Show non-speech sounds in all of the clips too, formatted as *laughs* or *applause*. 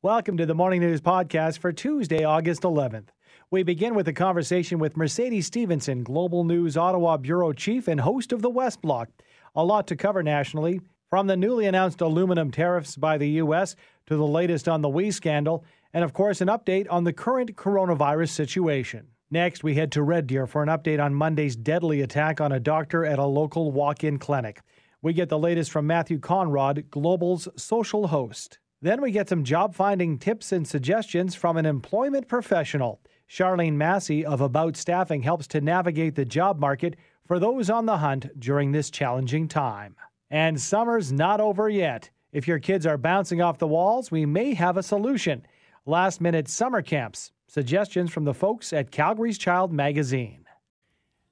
Welcome to the Morning News Podcast for Tuesday, August 11th. We begin with a conversation with Mercedes Stephenson, Global News Ottawa Bureau Chief and host of the West Block. A lot to cover nationally, from the newly announced aluminum tariffs by the U.S. to the latest on the WE scandal, and of course, an update on the current coronavirus situation. Next, we head to Red Deer for an update on Monday's deadly attack on a doctor at a local walk in clinic. We get the latest from Matthew Conrad, Global's social host. Then we get some job finding tips and suggestions from an employment professional. Charlene Massey of About Staffing helps to navigate the job market for those on the hunt during this challenging time. And summer's not over yet. If your kids are bouncing off the walls, we may have a solution. Last minute summer camps. Suggestions from the folks at Calgary's Child magazine.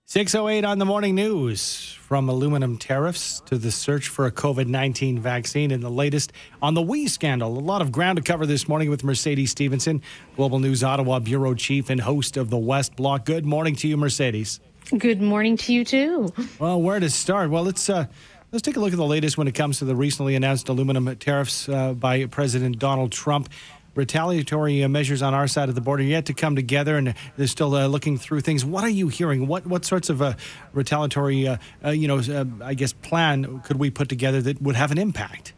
608 on the morning news. From aluminum tariffs to the search for a COVID 19 vaccine and the latest on the WE scandal. A lot of ground to cover this morning with Mercedes Stephenson, Global News Ottawa Bureau Chief and host of the West Block. Good morning to you, Mercedes. Good morning to you, too. Well, where to start? Well, let's. Uh, Let's take a look at the latest when it comes to the recently announced aluminum tariffs uh, by President Donald Trump retaliatory uh, measures on our side of the border yet to come together, and they're still uh, looking through things. What are you hearing? What what sorts of uh, retaliatory, uh, uh, you know, I guess, plan could we put together that would have an impact?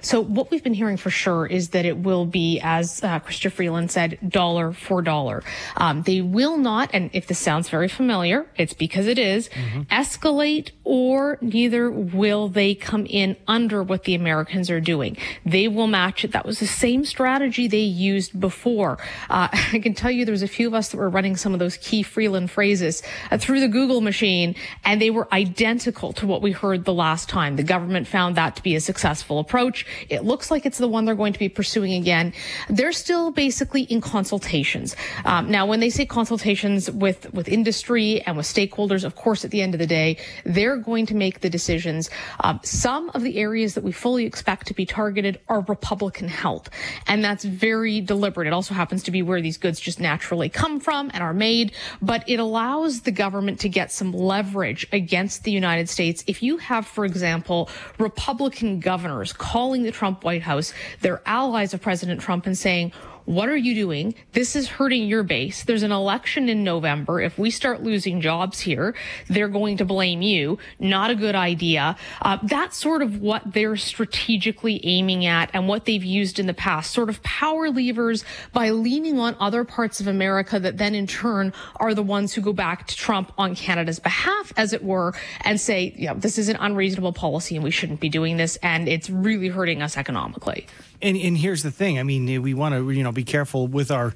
So what we've been hearing for sure is that it will be, as uh, Chrystia Freeland said, dollar for dollar. Um, they will not, and if this sounds very familiar, it's because it is, mm-hmm. escalate or neither will they come in under what the Americans are doing. They will match it. That was the same strategy they used before. Uh, *laughs* I can tell you there was a few of us that were running some of those key Freeland phrases uh, through the Google machine, and they were identical to what we heard the last time. The government found that to be a successful approach. It looks like it's the one they're going to be pursuing again. They're still basically in consultations. Um, now, when they say consultations with, with industry and with stakeholders, of course, at the end of the day, they're going to make the decisions. Um, some of the areas that we fully expect to be targeted are Republican health, and that's very deliberate. It also happens to be where these goods just naturally come from and are made, but it allows the government to get some leverage against the United States. If you have, for example, Republican governors calling calling the Trump White House their allies of President Trump and saying, what are you doing? This is hurting your base. There's an election in November. If we start losing jobs here, they're going to blame you. Not a good idea. Uh, that's sort of what they're strategically aiming at and what they've used in the past, sort of power levers by leaning on other parts of America that then in turn are the ones who go back to Trump on Canada's behalf, as it were, and say, you know, this is an unreasonable policy and we shouldn't be doing this. And it's really hurting us economically. And, and here's the thing. I mean, we want to, you know, be careful with our,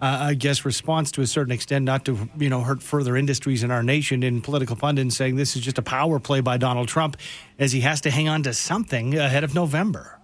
uh, I guess, response to a certain extent, not to, you know, hurt further industries in our nation. In political pundits saying this is just a power play by Donald Trump as he has to hang on to something ahead of November.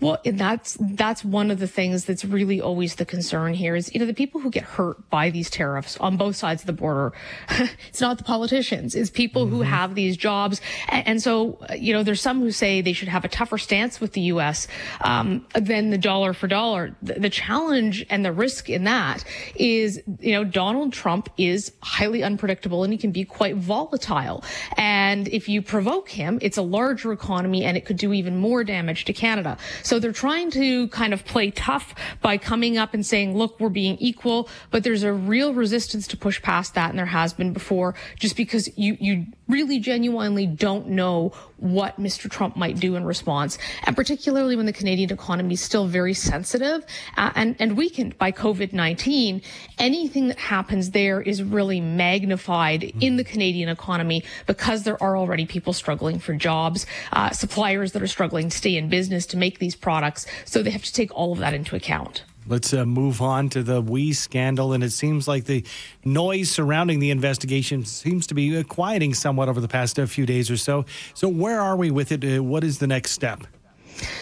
Well, that's that's one of the things that's really always the concern here is you know the people who get hurt by these tariffs on both sides of the border. *laughs* it's not the politicians; it's people mm-hmm. who have these jobs, and, and, so you know there's some who say they should have a tougher stance with the U.S. Um, than the dollar for dollar. The, the challenge and the risk in that is you know Donald Trump is highly unpredictable and he can be quite volatile, and if you provoke him, it's a larger economy and it could do even more damage to Canada. So they're trying to kind of play tough by coming up and saying, look, we're being equal, but there's a real resistance to push past that. And there has been before just because you, you really genuinely don't know what Mr. Trump might do in response. And particularly when the Canadian economy is still very sensitive uh, and, and weakened by COVID-19, anything that happens there is really magnified mm-hmm. in the Canadian economy because there are already people struggling for jobs, uh, suppliers that are struggling to stay in business to make these products. So they have to take all of that into account. Let's uh, move on to the WE scandal. And it seems like the noise surrounding the investigation seems to be uh, quieting somewhat over the past uh, few days or so. So, where are we with it? Uh, what is the next step?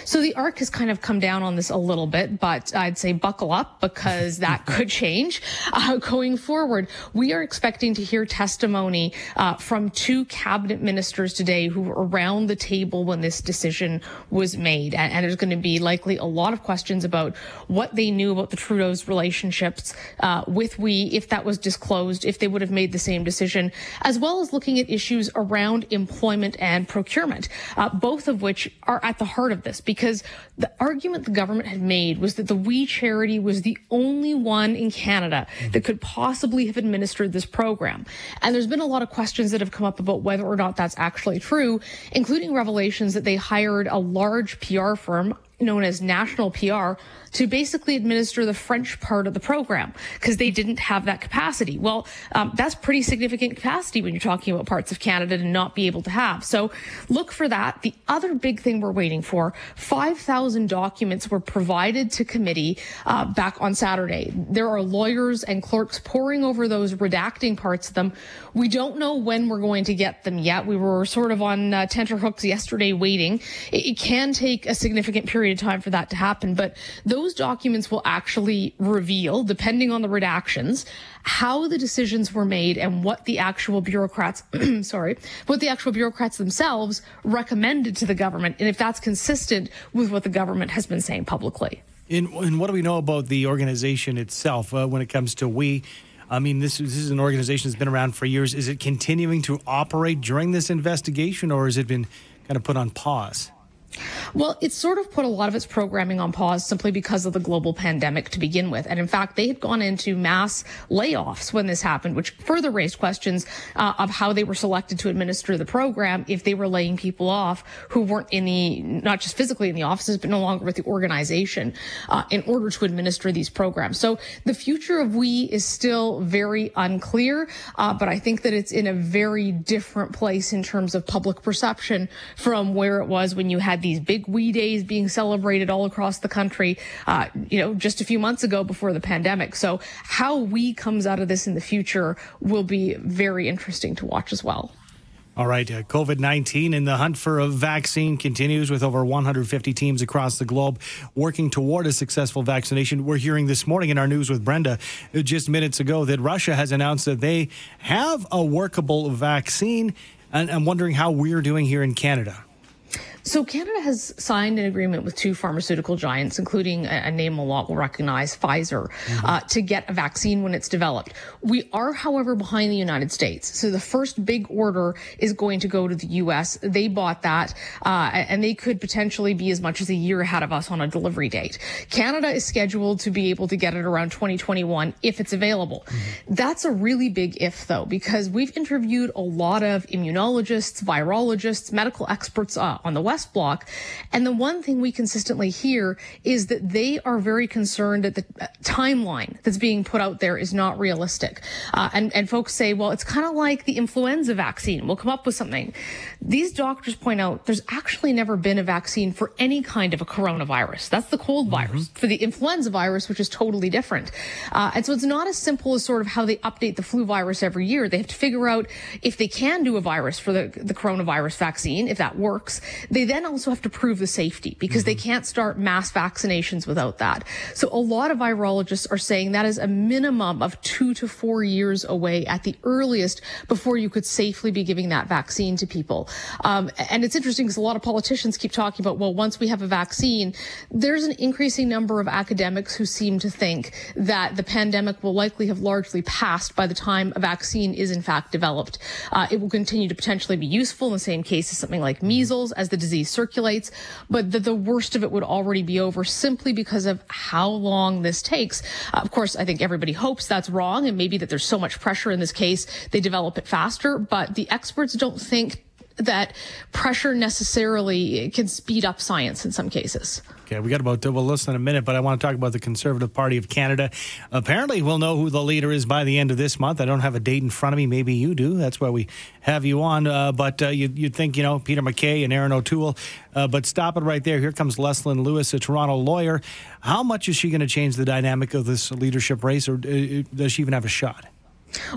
So the arc has kind of come down on this a little bit, but I'd say buckle up because *laughs* that could change uh, going forward. We are expecting to hear testimony uh, from two cabinet ministers today who were around the table when this decision was made. And, and there's going to be likely a lot of questions about what they knew about the Trudeau's relationships uh, with we, if that was disclosed, if they would have made the same decision, as well as looking at issues around employment and procurement, uh, both of which are at the heart of this because the argument the government had made was that the We Charity was the only one in Canada that could possibly have administered this program. And there's been a lot of questions that have come up about whether or not that's actually true, including revelations that they hired a large PR firm known as National PR to basically administer the French part of the program because they didn't have that capacity. Well, um, that's pretty significant capacity when you're talking about parts of Canada to not be able to have. So look for that. The other big thing we're waiting for 5,000 documents were provided to committee uh, back on Saturday. There are lawyers and clerks poring over those, redacting parts of them. We don't know when we're going to get them yet. We were sort of on uh, tenterhooks yesterday waiting. It, it can take a significant period of time for that to happen, but those those documents will actually reveal, depending on the redactions, how the decisions were made and what the actual bureaucrats, *clears throat* sorry, what the actual bureaucrats themselves recommended to the government, and if that's consistent with what the government has been saying publicly. And, and what do we know about the organization itself uh, when it comes to we? I mean, this, this is an organization that's been around for years. Is it continuing to operate during this investigation, or has it been kind of put on pause? Well, it sort of put a lot of its programming on pause simply because of the global pandemic to begin with. And in fact, they had gone into mass layoffs when this happened, which further raised questions uh, of how they were selected to administer the program if they were laying people off who weren't in the, not just physically in the offices, but no longer with the organization uh, in order to administer these programs. So the future of We is still very unclear, uh, but I think that it's in a very different place in terms of public perception from where it was when you had had these big We Days being celebrated all across the country, uh, you know, just a few months ago before the pandemic. So how we comes out of this in the future will be very interesting to watch as well. All right, uh, COVID 19 and the hunt for a vaccine continues with over 150 teams across the globe working toward a successful vaccination. We're hearing this morning in our news with Brenda uh, just minutes ago that Russia has announced that they have a workable vaccine. And I'm wondering how we're doing here in Canada. So Canada has signed an agreement with two pharmaceutical giants, including a, name a lot will recognize, Pfizer, mm-hmm. uh, to get a vaccine when it's developed. We are, however, behind the United States. So the first big order is going to go to the U.S. They bought that, uh, and they could potentially be as much as a year ahead of us on a delivery date. Canada is scheduled to be able to get it around 2021 if it's available. Mm-hmm. That's a really big if, though, because we've interviewed a lot of immunologists, virologists, medical experts uh, on the West Block. And the one thing we consistently hear is that they are very concerned that the uh, timeline that's being put out there is not realistic. Uh, and, and folks say, well, it's kind of like the influenza vaccine. We'll come up with something. These doctors point out there's actually never been a vaccine for any kind of a coronavirus. That's the cold mm-hmm. virus. For the influenza virus, which is totally different. Uh, and so it's not as simple as sort of how they update the flu virus every year. They have to figure out if they can do a virus for the, the coronavirus vaccine, if that works. They then also have to prove the safety because mm-hmm. they can't start mass vaccinations without that. So a lot of virologists are saying that is a minimum of two to four years away at the earliest before you could safely be giving that vaccine to people. Um, and it's interesting because a lot of politicians keep talking about, well, once we have a vaccine, there's an increasing number of academics who seem to think that the pandemic will likely have largely passed by the time a vaccine is in fact developed. Uh, it will continue to potentially be useful in the same case as something like measles as the disease circulates, but that the worst of it would already be over simply because of how long this takes. Uh, of course, I think everybody hopes that's wrong and maybe that there's so much pressure in this case, they develop it faster, but the experts don't think that pressure necessarily can speed up science in some cases. Okay, we got about well less than a minute, but I want to talk about the Conservative Party of Canada. Apparently, we'll know who the leader is by the end of this month. I don't have a date in front of me. Maybe you do. That's why we have you on. Uh, but uh, you, would think, you know, Peter MacKay and Erin O'Toole. Uh, but stop it right there. Here comes Leslyn Lewis, a Toronto lawyer. How much is she going to change the dynamic of this leadership race, or uh, does she even have a shot?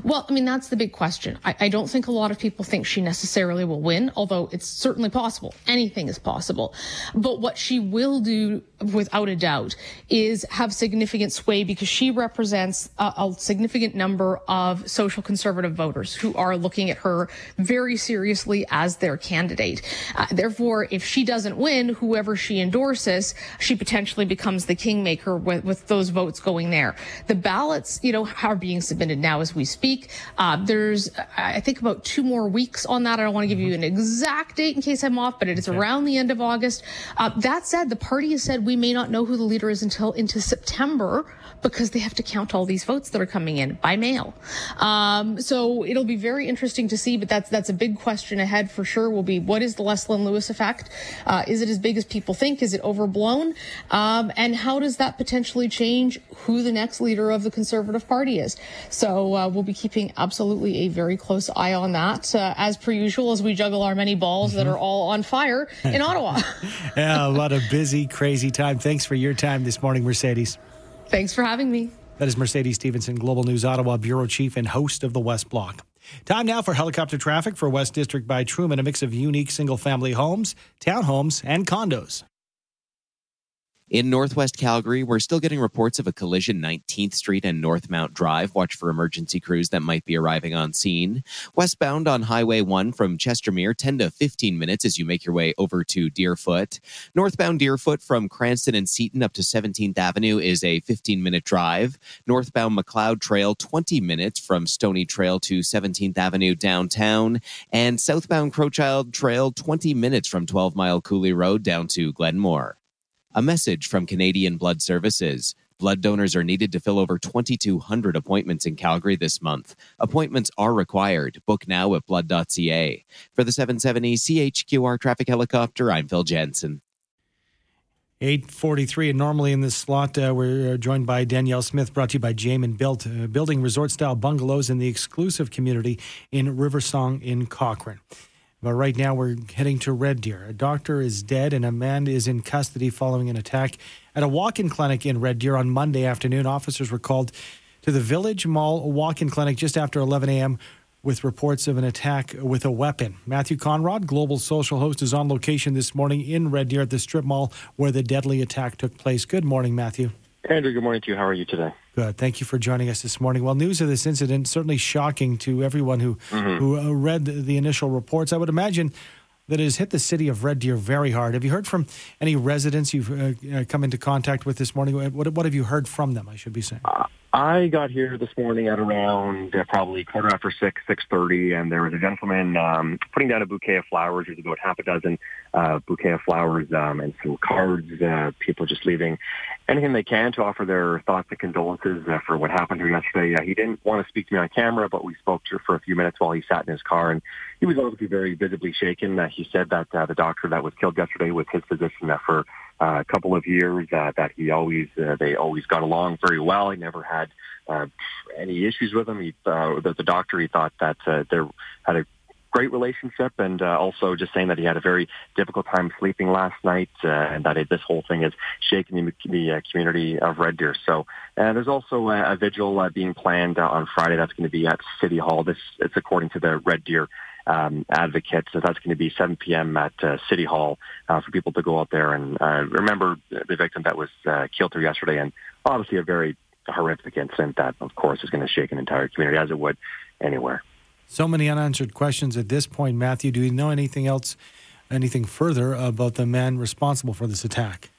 Well, I mean, that's the big question. I, I, don't think a lot of people think she necessarily will win, although it's certainly possible. Anything is possible. But what she will do without a doubt, is have significant sway because she represents a, a, significant number of social conservative voters who are looking at her very seriously as their candidate. Uh, therefore, if she doesn't win, whoever she endorses, she potentially becomes the kingmaker with, with those votes going there. The ballots, you know, are being submitted now as we speak. Uh, there's, I think, about two more weeks on that. I don't want to give you an exact date in case I'm off, but it is around the end of August. Uh, that said, the party has said we may not know who the leader is until into September because they have to count all these votes that are coming in by mail. Um, so it'll be very interesting to see, but that's that's a big question ahead for sure. Will be what is the Leslyn Lewis effect? Uh, is it as big as people think? Is it overblown? Um, and how does that potentially change who the next leader of the Conservative Party is? So uh, we'll be keeping absolutely a very close eye on that, uh, as per usual, as we juggle our many balls mm-hmm. that are all on fire in *laughs* Ottawa. *laughs* yeah, a lot of busy, crazy time. Thanks for your time this morning, Mercedes. Thanks for having me. That is Mercedes Stephenson, Global News Ottawa Bureau Chief and host of the West Block. Time now for helicopter traffic for West District by Truman, a mix of unique single family homes, townhomes, and condos. In northwest Calgary, we're still getting reports of a collision 19th Street and Northmount Drive. Watch for emergency crews that might be arriving on scene. Westbound on Highway 1 from Chestermere, 10 to 15 minutes as you make your way over to Deerfoot. Northbound Deerfoot from Cranston and Seton up to 17th Avenue is a 15 minute drive. Northbound Macleod Trail, 20 minutes from Stony Trail to 17th Avenue downtown. And southbound Crowchild Trail, 20 minutes from 12 Mile Coulee Road down to Glenmore. A message from Canadian Blood Services. Blood donors are needed to fill over 2,200 appointments in Calgary this month. Appointments are required. Book now at blood.ca. For the 770 CHQR traffic helicopter, I'm Phil Jensen. 843 and normally in this slot uh, we're joined by danielle smith brought to you by Jayman built uh, building resort style bungalows in the exclusive community in riversong in cochrane but right now, we're heading to Red Deer. A doctor is dead, and a man is in custody following an attack at a walk in clinic in Red Deer on Monday afternoon. Officers were called to the Village Mall walk in clinic just after 11 a.m. with reports of an attack with a weapon. Matthew Conrad, Global Social Host, is on location this morning in Red Deer at the strip mall where the deadly attack took place. Good morning, Matthew. Andrew, good morning to you. How are you today? Good. Thank you for joining us this morning. Well, news of this incident certainly shocking to everyone who mm-hmm. who uh, read the initial reports. I would imagine that it has hit the city of Red Deer very hard. Have you heard from any residents you've uh, uh come into contact with this morning? What, what have you heard from them? I should be saying. Uh, I got here this morning at around uh, probably quarter after six, six thirty, and there was a gentleman um, putting down a bouquet of flowers. There's about half a dozen uh, bouquet of flowers um, and some cards. Uh, people just leaving anything they can to offer their thoughts and condolences uh, for what happened here yesterday. Uh, he didn't want to speak to me on camera, but we spoke to for a few minutes while he sat in his car, and he was obviously very visibly shaken. Uh, he said that uh, the doctor that was killed yesterday was his physician uh, for uh, a couple of years. Uh, that he always uh, they always got along very well. He never had uh, any issues with him. He, uh, the, the doctor he thought that uh, there had a great relationship and uh, also just saying that he had a very difficult time sleeping last night uh, and that it, this whole thing is shaking the, the uh, community of Red Deer. So uh, there's also a, a vigil uh, being planned uh, on Friday that's going to be at City Hall. This it's according to the Red Deer um, advocate. So that's going to be 7 p.m. at uh, City Hall uh, for people to go out there and uh, remember the victim that was uh, killed here yesterday and obviously a very horrific incident that, of course, is going to shake an entire community as it would anywhere. So many unanswered questions at this point, Matthew. Do you know anything else, anything further about the man responsible for this attack?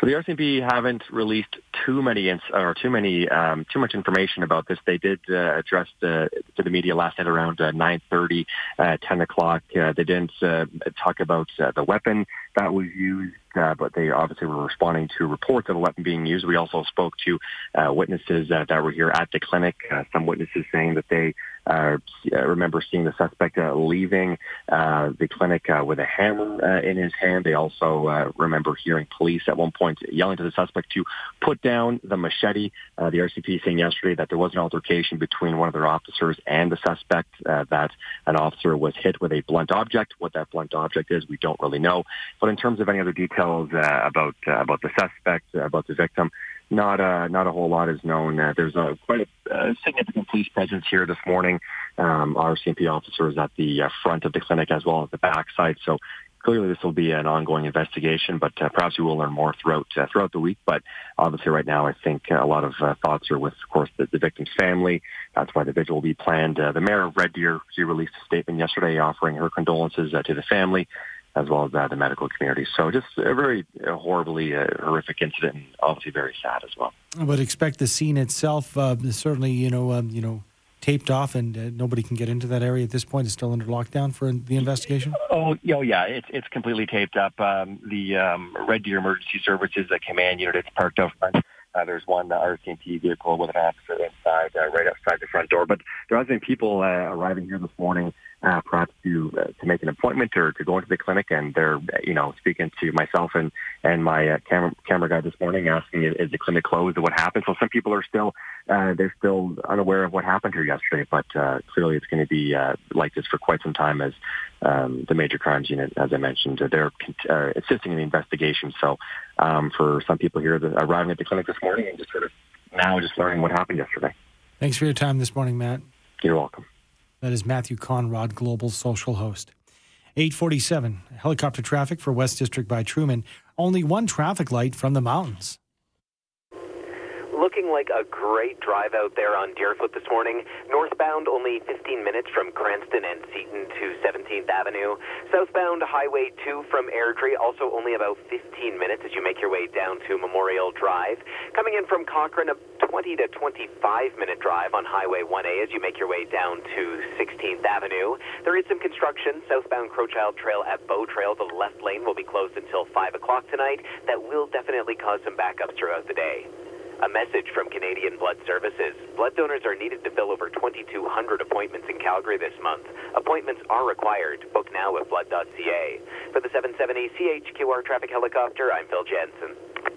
So the RCMP haven't released too many ins- or too many um, too much information about this. They did uh, address the, to the media last night around uh, 9:30, uh, 10 o'clock. Uh, they didn't uh, talk about uh, the weapon that was used uh, but they obviously were responding to reports of a weapon being used. We also spoke to uh, witnesses uh, that were here at the clinic. Uh, some witnesses saying that they uh, remember seeing the suspect leaving the clinic with a hammer in his hand. They also remember hearing police at one point yelling to the suspect to put down the machete. The RCP saying yesterday that there was an altercation between one of their officers and the suspect, that an officer was hit with a blunt object. What that blunt object is, we don't really know. But in terms of any other details, details uh, about uh, about the suspect, uh, about the victim. Not uh, not a whole lot is known. Uh, there's a quite a significant police presence here this morning. Um, RCMP officers at the uh, front of the clinic as well as the back side. So clearly this will be an ongoing investigation, but uh, perhaps we will learn more throughout uh, throughout the week. But obviously, right now, I think a lot of uh, thoughts are with, of course, the, the victim's family. That's why the vigil will be planned. Uh, the mayor of Red Deer, she released a statement yesterday offering her condolences uh, to the family as well as uh, the medical community. So just a very uh, horribly uh, horrific incident, and obviously very sad as well. I would expect the scene itself, uh, certainly, you know, um, you know, taped off, and uh, nobody can get into that area at this point. It's still under lockdown for the investigation. Oh, oh yeah, it's it's completely taped up. Um, the um, Red Deer Emergency Services uh, Command Unit it's parked out front. Uh, there's one uh, RCMP vehicle with an officer inside, uh, right outside the front door. But there has been people uh, arriving here this morning, uh, perhaps to uh, to make an appointment or to go into the clinic, and they're you know speaking to myself and and my uh, camera camera guy this morning, asking is the clinic closed or what happened. So some people are still uh, they're still unaware of what happened here yesterday, but uh, clearly it's going to be uh, like this for quite some time as um, the major crimes unit, as I mentioned, they're uh, assisting in the investigation. So um, for some people here that arriving at the clinic this morning and just sort of now just learning what happened yesterday. Thanks for your time this morning, Matt. You're welcome. That is Matthew Conrad, Global Social Host. 847, helicopter traffic for West District by Truman. Only one traffic light from the mountains like a great drive out there on Deerfoot this morning. Northbound, only 15 minutes from Cranston and Seton to 17th Avenue. Southbound, Highway 2 from Airdrie, also only about 15 minutes as you make your way down to Memorial Drive. Coming in from Cochrane, a 20 to 25 minute drive on Highway 1A as you make your way down to 16th Avenue. There is some construction. Southbound Crowchild Trail at Bow Trail, the left lane will be closed until 5 o'clock tonight. That will definitely cause some backups throughout the day. A message from Canadian Blood Services. Blood donors are needed to fill over 2,200 appointments in Calgary this month. Appointments are required. Book now with blood.ca. For the 770 CHQR traffic helicopter, I'm Phil Jensen.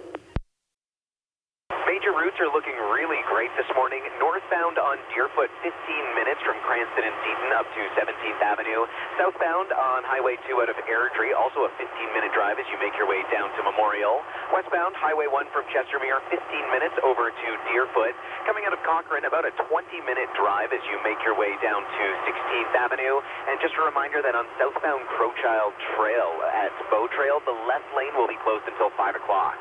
Major routes are looking really great this morning. Northbound on Deerfoot, 15 minutes from Cranston and Seton up to 17th Avenue. Southbound on Highway 2 out of Airdrie, also a 15-minute drive as you make your way down to Memorial. Westbound, Highway 1 from Chestermere, 15 minutes over to Deerfoot. Coming out of Cochrane, about a 20-minute drive as you make your way down to 16th Avenue. And just a reminder that on southbound Crowchild Trail at Bow Trail, the left lane will be closed until 5 o'clock.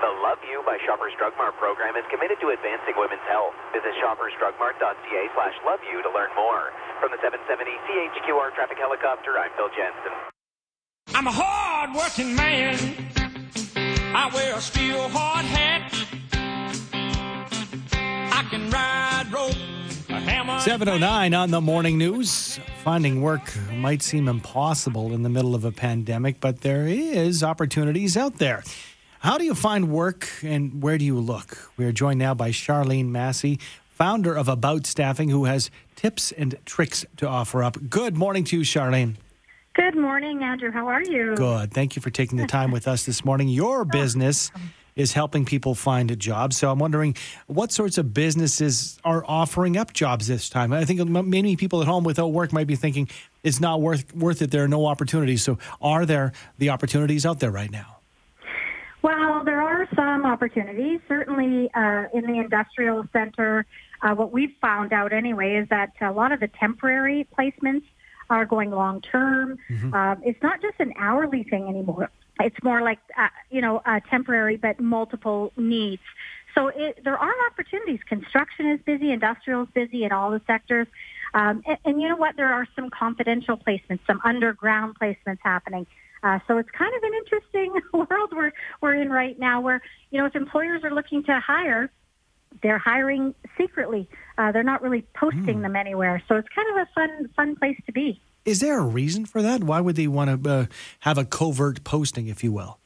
The Love You by Shoppers Drug Mart program is committed to advancing women's health. Visit shoppersdrugmart.ca slash love you to learn more. From the 770 CHQR traffic helicopter, I'm Phil Jensen. I'm a hard-working man. I wear a steel hard hat. I can ride rope. 709 on the morning news. Finding work might seem impossible in the middle of a pandemic, but there is opportunities out there. How do you find work and where do you look? We are joined now by Charlene Massey, founder of About Staffing, who has tips and tricks to offer up. Good morning to you, Charlene. Good morning, Andrew. How are you? Good. Thank you for taking the time with us this morning. Your *laughs* business is helping people find a job. So I'm wondering what sorts of businesses are offering up jobs this time. I think many people at home without work might be thinking it's not worth worth it. There are no opportunities. So are there the opportunities out there right now? Well, there are some opportunities. Certainly uh, in the industrial center, uh, what we've found out anyway is that a lot of the temporary placements are going long term. Mm-hmm. Uh, it's not just an hourly thing anymore. It's more like, uh, you know, temporary but multiple needs. So it, there are opportunities. Construction is busy, industrial is busy in all the sectors. Um, and, and you know what? There are some confidential placements, some underground placements happening. Uh, so it's kind of an interesting *laughs* world we're, we're in right now where, you know, if employers are looking to hire, they're hiring secretly. Uh, they're not really posting mm. them anywhere. So it's kind of a fun, fun place to be. Is there a reason for that? Why would they want to uh, have a covert posting, if you will?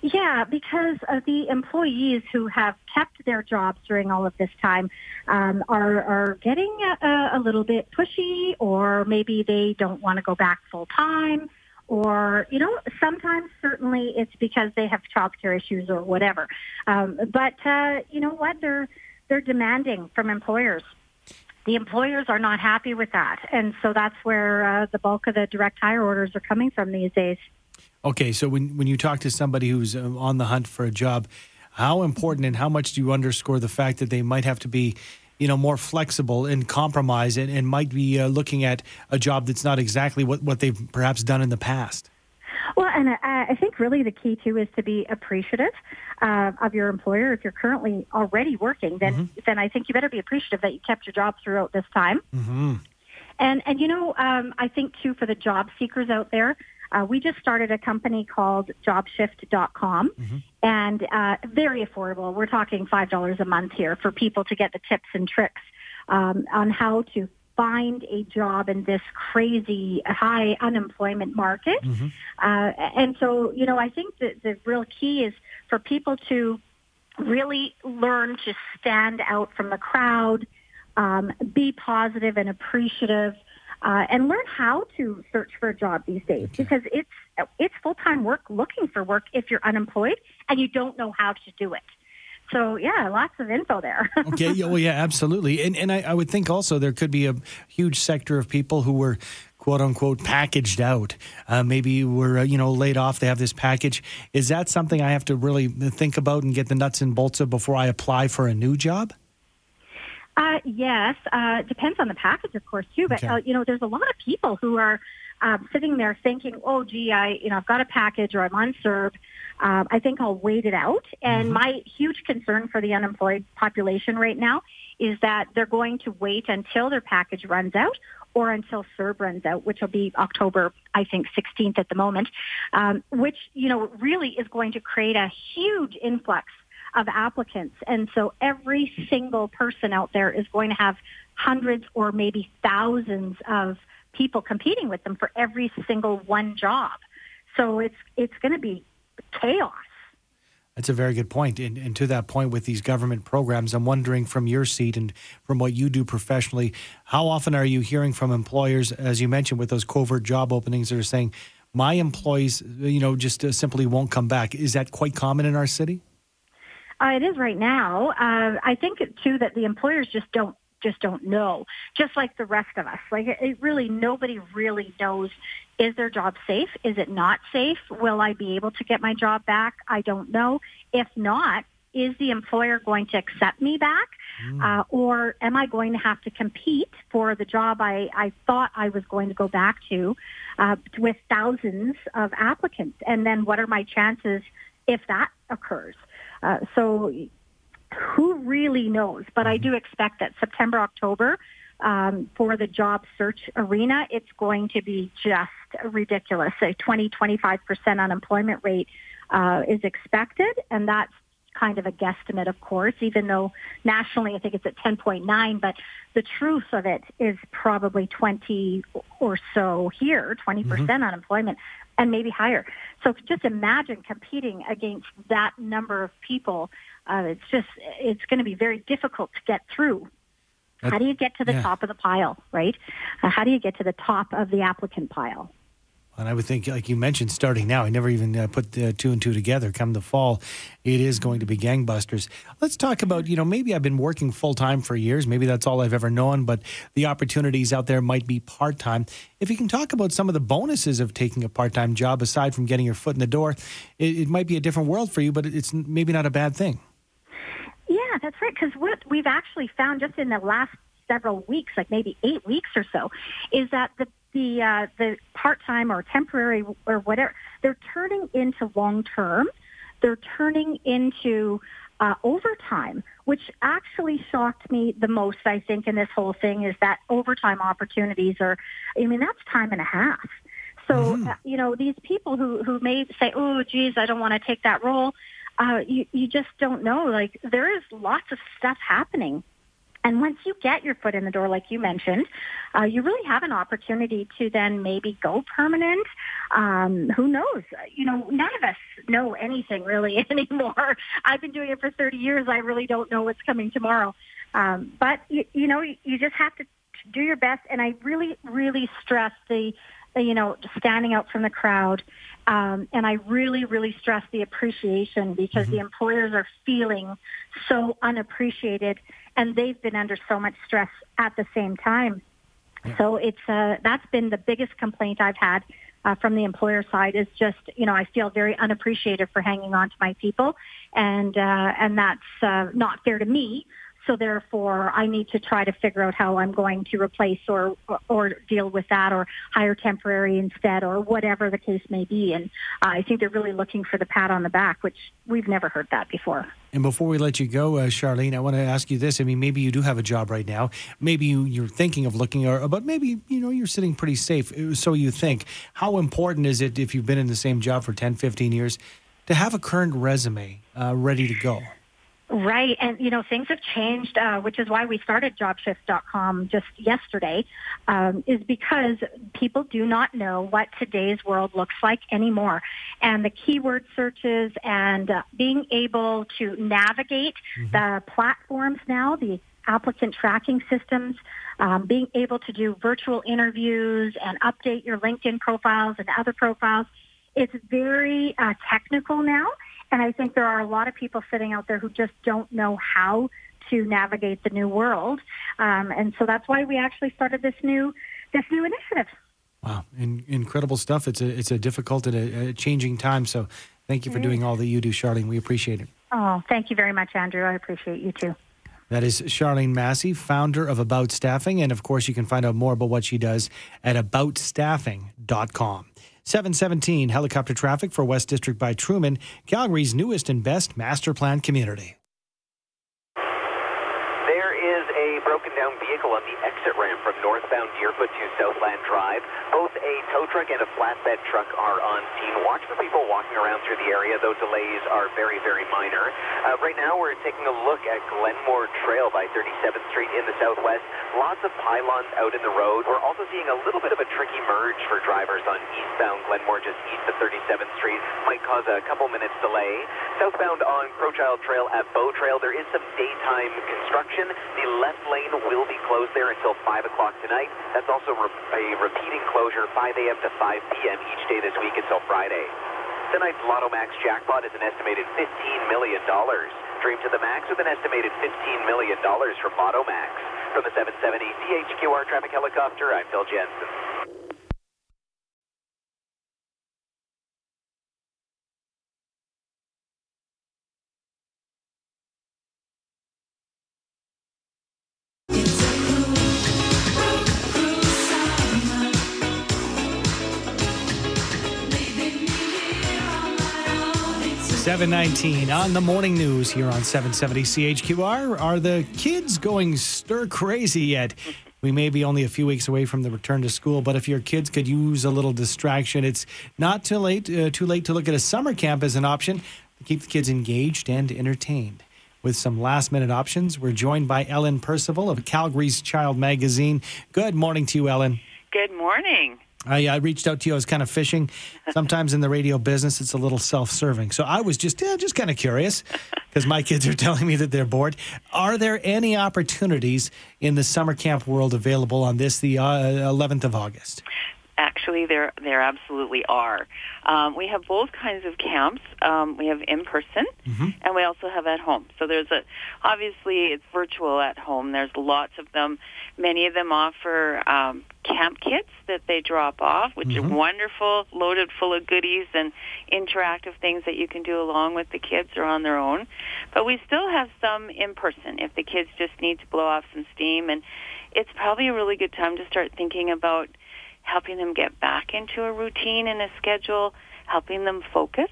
Yeah, because of the employees who have kept their jobs during all of this time um, are, are getting a, a little bit pushy, or maybe they don't want to go back full time or you know sometimes certainly it's because they have child care issues or whatever. Um, but uh, you know what? They're they're demanding from employers. The employers are not happy with that. And so that's where uh, the bulk of the direct hire orders are coming from these days. Okay so when, when you talk to somebody who's uh, on the hunt for a job how important and how much do you underscore the fact that they might have to be you know, more flexible and compromise and, and might be uh, looking at a job that's not exactly what, what they've perhaps done in the past? Well, and I, I think really the key too is to be appreciative uh, of your employer. If you're currently already working, then mm-hmm. then I think you better be appreciative that you kept your job throughout this time. Mm-hmm. And and you know, um, I think too for the job seekers out there, uh, we just started a company called JobShift.com, mm-hmm. and uh, very affordable. We're talking five dollars a month here for people to get the tips and tricks um, on how to find a job in this crazy high unemployment market. Mm-hmm. Uh, and so, you know, I think that the real key is for people to really learn to stand out from the crowd, um, be positive and appreciative, uh, and learn how to search for a job these days okay. because it's it's full time work looking for work if you're unemployed and you don't know how to do it. So yeah, lots of info there. *laughs* okay, yeah, well, yeah, absolutely, and and I, I would think also there could be a huge sector of people who were quote unquote packaged out. Uh, maybe were uh, you know laid off. They have this package. Is that something I have to really think about and get the nuts and bolts of before I apply for a new job? Uh, yes, uh, depends on the package, of course, too. But okay. uh, you know, there's a lot of people who are um, sitting there thinking, "Oh, gee, I you know I've got a package or I'm on CERB. Um, I think I'll wait it out." And mm-hmm. my huge concern for the unemployed population right now is that they're going to wait until their package runs out or until CERB runs out, which will be October, I think, 16th at the moment, um, which you know really is going to create a huge influx of applicants. And so every single person out there is going to have hundreds or maybe thousands of people competing with them for every single one job. So it's it's going to be chaos. That's a very good point. And, and, to that point, with these government programs, I'm wondering from your seat and from what you do professionally, how often are you hearing from employers, as you mentioned, with those covert job openings that are saying, my employees, you know, just uh, simply won't come back? Is that quite common in our city? Uh, it is right now. Uh, I think too that the employers just don't just don't know, just like the rest of us. Like it, it really, nobody really knows. Is their job safe? Is it not safe? Will I be able to get my job back? I don't know. If not, is the employer going to accept me back? Mm. Uh, or am I going to have to compete for the job I, I thought I was going to go back to uh, with thousands of applicants? And then what are my chances if that occurs? Uh, so who really knows? But I mm-hmm. do expect that September, October, um, for the job search arena, it's going to be just ridiculous. A 20, 25% unemployment rate uh, is expected, and that's kind of a guesstimate, of course, even though nationally I think it's at 10.9, but the truth of it is probably 20 or so here, 20% mm-hmm. unemployment and maybe higher. So just imagine competing against that number of people. Uh, it's just, it's going to be very difficult to get through. How do you get to the yeah. top of the pile, right? Uh, how do you get to the top of the applicant pile? And I would think, like you mentioned, starting now, I never even uh, put the two and two together. Come the fall, it is going to be gangbusters. Let's talk about, you know, maybe I've been working full time for years. Maybe that's all I've ever known, but the opportunities out there might be part time. If you can talk about some of the bonuses of taking a part time job aside from getting your foot in the door, it, it might be a different world for you, but it's maybe not a bad thing. Yeah, that's right. Because what we've actually found just in the last several weeks, like maybe eight weeks or so, is that the the uh, the part time or temporary or whatever they're turning into long term. They're turning into uh, overtime, which actually shocked me the most. I think in this whole thing is that overtime opportunities are. I mean, that's time and a half. So mm-hmm. uh, you know these people who who may say, "Oh, geez, I don't want to take that role." Uh, you you just don't know. Like there is lots of stuff happening and once you get your foot in the door, like you mentioned, uh, you really have an opportunity to then maybe go permanent. Um, who knows? You know, none of us know anything really *laughs* anymore. I've been doing it for 30 years. I really don't know what's coming tomorrow. Um, but, you, you know, you just have to do your best. And I really, really stress the, the you know, standing out from the crowd. Um, and I really, really stress the appreciation because mm-hmm. the employers are feeling so unappreciated and they've been under so much stress at the same time. Yeah. So it's uh, that's been the biggest complaint I've had uh, from the employer side is just you know I feel very unappreciated for hanging on to my people, and uh, and that's uh, not fair to me. So therefore, I need to try to figure out how I'm going to replace or or deal with that, or hire temporary instead, or whatever the case may be. And uh, I think they're really looking for the pat on the back, which we've never heard that before. And before we let you go, uh, Charlene, I want to ask you this. I mean, maybe you do have a job right now. Maybe you, you're thinking of looking, or but maybe you know you're sitting pretty safe. Uh, so you think. How important is it if you've been in the same job for 10, 15 years to have a current resume uh, ready to go? Right. And, you know, things have changed, uh, which is why we started jobshift.com just yesterday, um, is because people do not know what today's world looks like anymore. And the keyword searches and uh, being able to navigate mm-hmm. the platforms now, the applicant tracking systems, um, being able to do virtual interviews and update your LinkedIn profiles and other profiles. It's very uh, technical now. And I think there are a lot of people sitting out there who just don't know how to navigate the new world. Um, and so that's why we actually started this new this new initiative. Wow, In, incredible stuff! It's a it's a difficult and a, a changing time. So, thank you for doing all that you do, Charlene. We appreciate it. Oh, thank you very much, Andrew. I appreciate you too. That is Charlene Massey, founder of About Staffing. And of course, you can find out more about what she does at aboutstaffing.com. 717 helicopter traffic for West District by Truman, Calgary's newest and best master plan community. There is a broken down vehicle on the exit ramp from northbound Deerfoot to Southland Drive. Both a tow truck and a flatbed truck are on scene. Watch for people walking around through the area. Those delays are very, very minor. Uh, right now, we're taking a look at Glenmore Trail by 37th Street in the southwest. Lots of pylons out in the road. We're also seeing a little bit of a tricky merge for drivers on eastbound Glenmore, just east of 37th Street. Might cause a couple minutes delay. Southbound on Crowchild Trail at Bow Trail, there is some daytime construction. The left lane will be closed there until 5 o'clock tonight. That's also a repeating closure 5 a.m. to 5 p.m. each day this week until Friday. Tonight's Lotto Max jackpot is an estimated $15 million. Dream to the max with an estimated $15 million from Lotto Max. From the 770 CHQR traffic helicopter, I'm Phil Jensen. 719 on the morning news here on 770 CHQR. Are the kids going stir crazy yet? We may be only a few weeks away from the return to school, but if your kids could use a little distraction, it's not too late. Uh, too late to look at a summer camp as an option to keep the kids engaged and entertained. With some last minute options, we're joined by Ellen Percival of Calgary's Child Magazine. Good morning to you, Ellen. Good morning. I, I, reached out to you. I was kind of fishing. Sometimes in the radio business, it's a little self-serving. So I was just, just kind of curious because my kids are *laughs* telling me that they're bored. Are there any opportunities in the summer camp world available on this, the uh, 11th of August? Actually, there there absolutely are. Um, we have both kinds of camps. Um, we have in person, mm-hmm. and we also have at home. So there's a obviously it's virtual at home. There's lots of them. Many of them offer um, camp kits that they drop off, which mm-hmm. are wonderful, loaded full of goodies and interactive things that you can do along with the kids or on their own. But we still have some in person if the kids just need to blow off some steam and it's probably a really good time to start thinking about helping them get back into a routine and a schedule, helping them focus.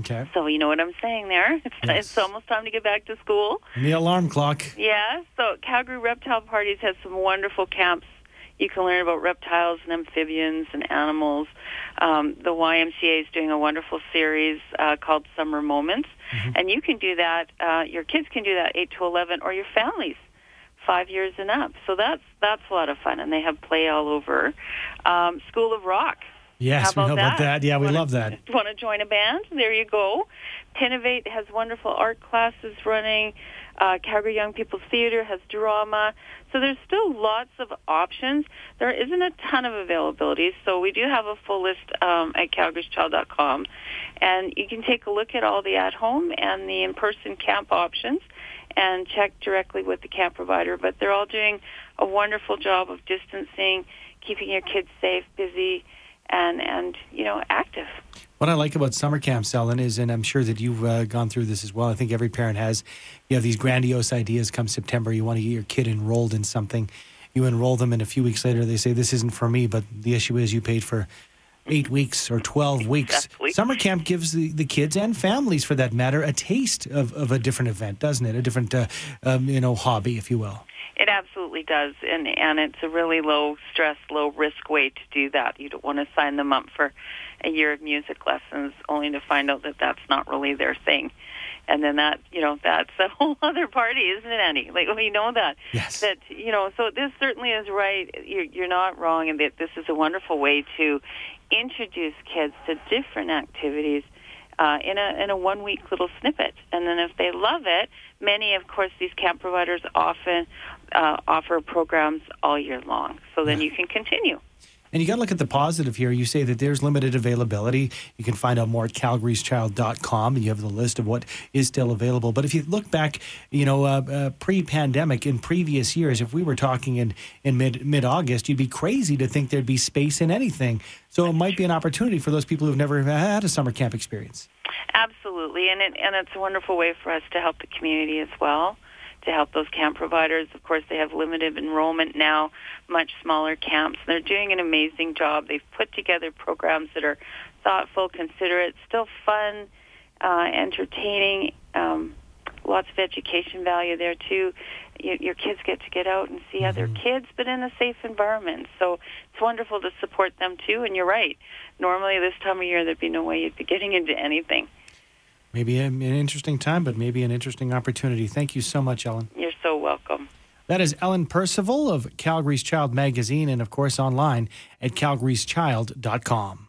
Okay. So you know what I'm saying there. *laughs* It's, yes. it's almost time to get back to school. And the alarm clock. Yeah. So Calgary Reptile Parties has some wonderful camps. You can learn about reptiles and amphibians and animals. Um, the YMCA is doing a wonderful series uh, called Summer Moments, mm-hmm. and you can do that. Uh, your kids can do that eight to eleven, or your families five years and up. So that's that's a lot of fun, and they have play all over. Um, School of Rock. Yes, we know that? about that. Yeah, we wanna, love that. Want to join a band? There you go. Tinnovate has wonderful art classes running. Uh, Calgary Young People's Theater has drama. So there's still lots of options. There isn't a ton of availability, so we do have a full list um, at calgaryschild.com. And you can take a look at all the at-home and the in-person camp options and check directly with the camp provider. But they're all doing a wonderful job of distancing, keeping your kids safe, busy, and and you know active. What I like about summer camps, Ellen, is, and I'm sure that you've uh, gone through this as well. I think every parent has. You have these grandiose ideas come September. You want to get your kid enrolled in something. You enroll them, and a few weeks later, they say, This isn't for me. But the issue is, you paid for eight weeks or 12 weeks. Exactly. Summer camp gives the, the kids and families, for that matter, a taste of, of a different event, doesn't it? A different, uh, um, you know, hobby, if you will. It absolutely does, and and it's a really low stress, low risk way to do that. You don't want to sign them up for a year of music lessons only to find out that that's not really their thing, and then that you know that's a *laughs* whole other party, isn't it, Annie? Like we know that. Yes. That you know, so this certainly is right. You're, you're not wrong, and that this is a wonderful way to introduce kids to different activities uh, in a in a one week little snippet, and then if they love it, many of course these camp providers often uh, offer programs all year long, so then you can continue. And you got to look at the positive here. You say that there's limited availability. You can find out more at calgaryschild.com and you have the list of what is still available. But if you look back, you know, uh, uh, pre-pandemic in previous years, if we were talking in, in mid mid-August, you'd be crazy to think there'd be space in anything. So it might be an opportunity for those people who've never had a summer camp experience. Absolutely, and it, and it's a wonderful way for us to help the community as well. To help those camp providers, of course, they have limited enrollment now, much smaller camps. They're doing an amazing job. They've put together programs that are thoughtful, considerate, still fun, uh, entertaining. Um, lots of education value there too. Your, your kids get to get out and see other kids, but in a safe environment. So it's wonderful to support them too. And you're right. Normally this time of year, there'd be no way you'd be getting into anything. Maybe an interesting time, but maybe an interesting opportunity. Thank you so much, Ellen. You're so welcome. That is Ellen Percival of Calgary's Child Magazine and, of course, online at calgaryschild.com.